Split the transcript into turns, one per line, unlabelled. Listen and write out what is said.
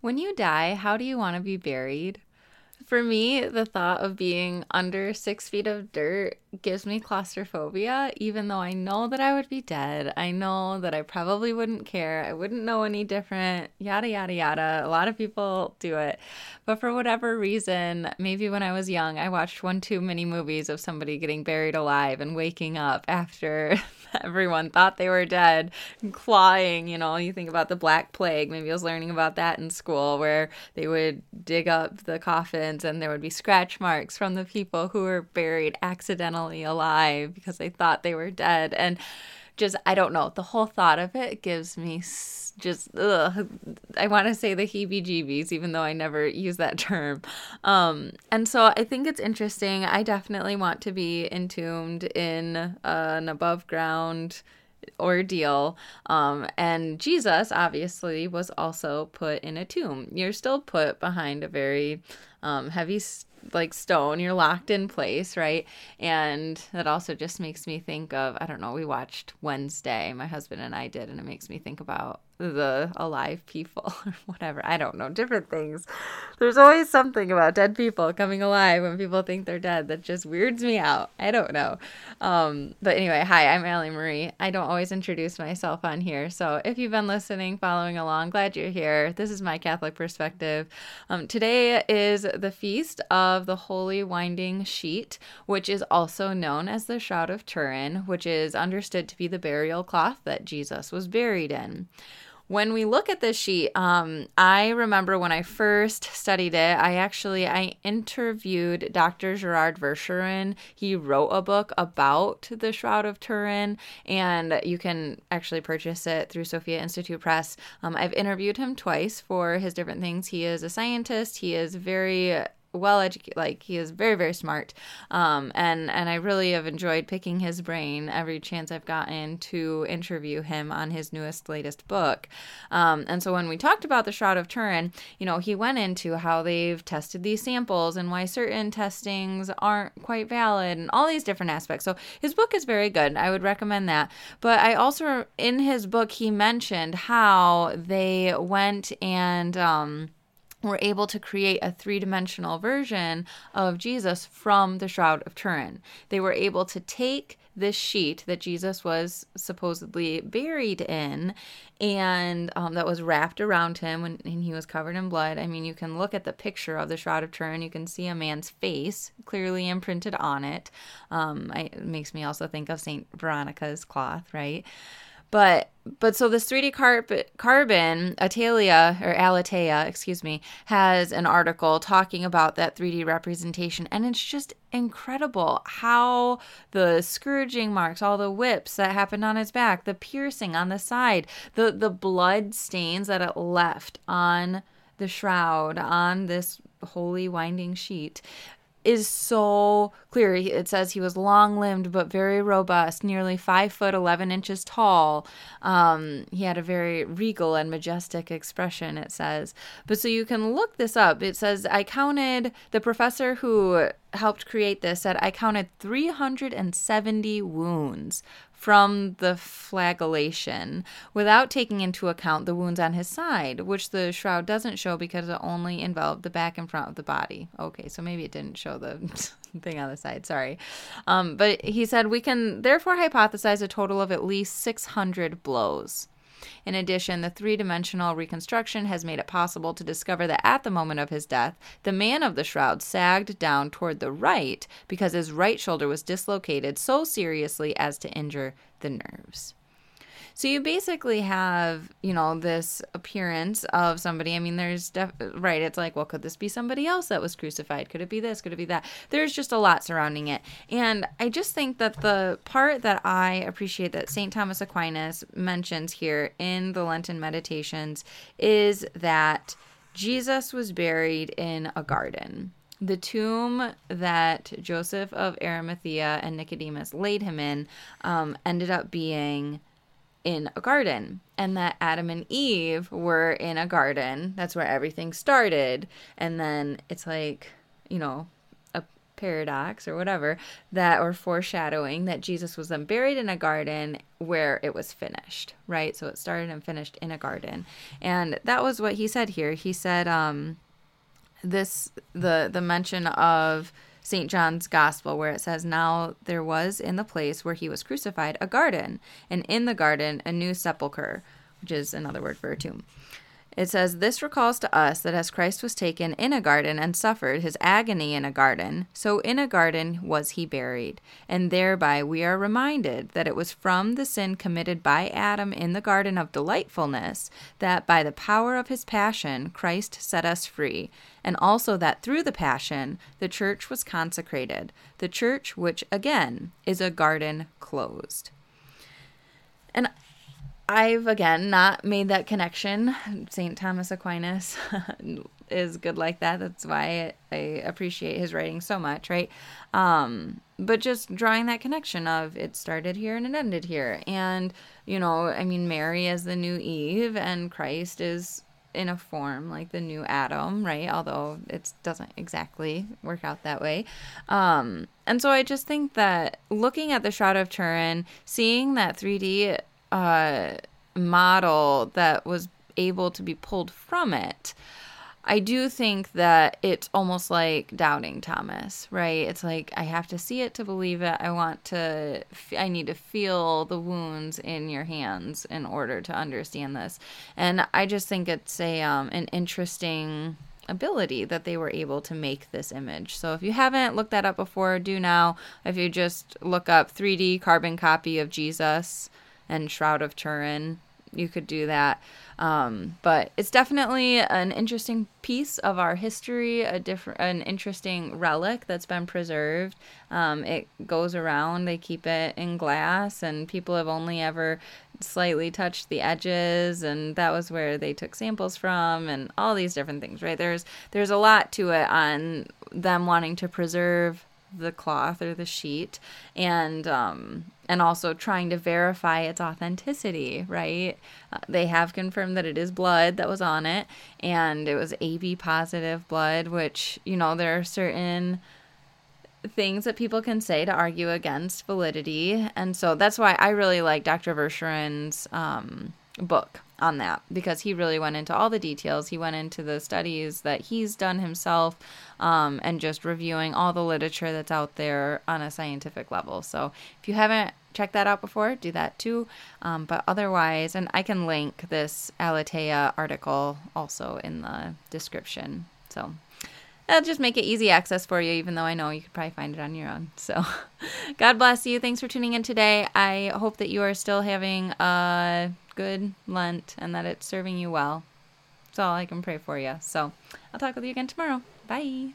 When you die, how do you want to be buried? For me, the thought of being under six feet of dirt gives me claustrophobia, even though I know that I would be dead. I know that I probably wouldn't care. I wouldn't know any different, yada, yada, yada. A lot of people do it. But for whatever reason, maybe when I was young, I watched one too many movies of somebody getting buried alive and waking up after everyone thought they were dead and clawing. You know, you think about the Black Plague. Maybe I was learning about that in school where they would dig up the coffins and there would be scratch marks from the people who were buried accidentally alive because they thought they were dead. And just, I don't know, the whole thought of it gives me just ugh, I want to say the heebie-jeebies, even though I never use that term. Um, and so I think it's interesting. I definitely want to be entombed in an above ground ordeal. Um, and Jesus obviously was also put in a tomb. You're still put behind a very um, heavy like stone you're locked in place right and that also just makes me think of i don't know we watched wednesday my husband and i did and it makes me think about the alive people or whatever. I don't know, different things. There's always something about dead people coming alive when people think they're dead that just weirds me out. I don't know. Um, but anyway, hi, I'm Allie Marie. I don't always introduce myself on here. So if you've been listening, following along, glad you're here. This is my Catholic perspective. Um, today is the feast of the Holy Winding Sheet, which is also known as the Shroud of Turin, which is understood to be the burial cloth that Jesus was buried in when we look at this sheet um, i remember when i first studied it i actually i interviewed dr gerard Verschuuren he wrote a book about the shroud of turin and you can actually purchase it through sophia institute press. Um, i've interviewed him twice for his different things. He is a scientist. He is very well educated like he is very very smart. Um, and and i really have enjoyed picking his brain every chance i've gotten to interview him on his newest latest book. Um, and so when we talked about the shroud of turin you know he went into how they've tested these samples and why certain testings aren't quite valid and all these different aspects. So his book is very good. I would recommend that. But i also in his book he mentioned how they went and um, were able to create a three dimensional version of Jesus from the Shroud of Turin. They were able to take this sheet that Jesus was supposedly buried in and um, that was wrapped around him when, and he was covered in blood. I mean, you can look at the picture of the Shroud of Turin, you can see a man's face clearly imprinted on it. Um, it makes me also think of St. Veronica's cloth, right? But but so this 3D carb- carbon, Atalia or Aleteia, excuse me, has an article talking about that 3D representation, and it's just incredible how the scourging marks, all the whips that happened on his back, the piercing on the side, the the blood stains that it left on the shroud on this holy winding sheet is so clear. It says he was long limbed but very robust, nearly five foot eleven inches tall. Um, he had a very regal and majestic expression. It says, but so you can look this up. It says I counted the professor who helped create this said I counted 370 wounds from the flagellation without taking into account the wounds on his side, which the shroud doesn't show because it only involved the back and front of the body. Okay, so maybe it didn't show the thing on the side. Sorry. Um, but he said we can therefore hypothesize a total of at least 600 blows. In addition, the three dimensional reconstruction has made it possible to discover that at the moment of his death, the man of the shroud sagged down toward the right because his right shoulder was dislocated so seriously as to injure the nerves. So you basically have, you know, this appearance of somebody. I mean, there's def- right. It's like, well, could this be somebody else that was crucified? Could it be this? Could it be that? There's just a lot surrounding it. And I just think that the part that I appreciate that St. Thomas Aquinas mentions here in the Lenten meditations is that Jesus was buried in a garden. The tomb that Joseph of Arimathea and Nicodemus laid him in um, ended up being in a garden and that Adam and Eve were in a garden. That's where everything started. And then it's like, you know, a paradox or whatever that or foreshadowing that Jesus was then buried in a garden where it was finished, right? So it started and finished in a garden. And that was what he said here. He said um this the the mention of St. John's Gospel, where it says, Now there was in the place where he was crucified a garden, and in the garden a new sepulchre, which is another word for a tomb. It says, This recalls to us that as Christ was taken in a garden and suffered his agony in a garden, so in a garden was he buried. And thereby we are reminded that it was from the sin committed by Adam in the garden of delightfulness that by the power of his passion Christ set us free, and also that through the passion the church was consecrated, the church which again is a garden closed. And I've again not made that connection. St. Thomas Aquinas is good like that. That's why I appreciate his writing so much, right? Um, but just drawing that connection of it started here and it ended here. And, you know, I mean, Mary is the new Eve and Christ is in a form like the new Adam, right? Although it doesn't exactly work out that way. Um, and so I just think that looking at the Shroud of Turin, seeing that 3D uh, model that was able to be pulled from it, I do think that it's almost like doubting Thomas, right? It's like I have to see it to believe it. I want to, I need to feel the wounds in your hands in order to understand this. And I just think it's a um, an interesting ability that they were able to make this image. So if you haven't looked that up before, do now. If you just look up 3D carbon copy of Jesus and Shroud of Turin. You could do that. Um, but it's definitely an interesting piece of our history, a different, an interesting relic that's been preserved. Um, it goes around. They keep it in glass, and people have only ever slightly touched the edges, and that was where they took samples from, and all these different things. Right? There's there's a lot to it on them wanting to preserve the cloth or the sheet and um and also trying to verify its authenticity right? Uh, they have confirmed that it is blood that was on it and it was ab positive blood which you know there are certain things that people can say to argue against validity. And so that's why i really like dr Verschuuren's um book on that because he really went into all the details. He went into the studies that he's done himself um, and just reviewing all the literature that's out there on a scientific level. So if you haven't checked that out before, do that too. Um, but otherwise, and I can link this Aleteia article also in the description. So that'll just make it easy access for you, even though I know you could probably find it on your own. So, God bless you. Thanks for tuning in today. I hope that you are still having a good Lent and that it's serving you well. That's all I can pray for you. So, I'll talk with you again tomorrow. Bye.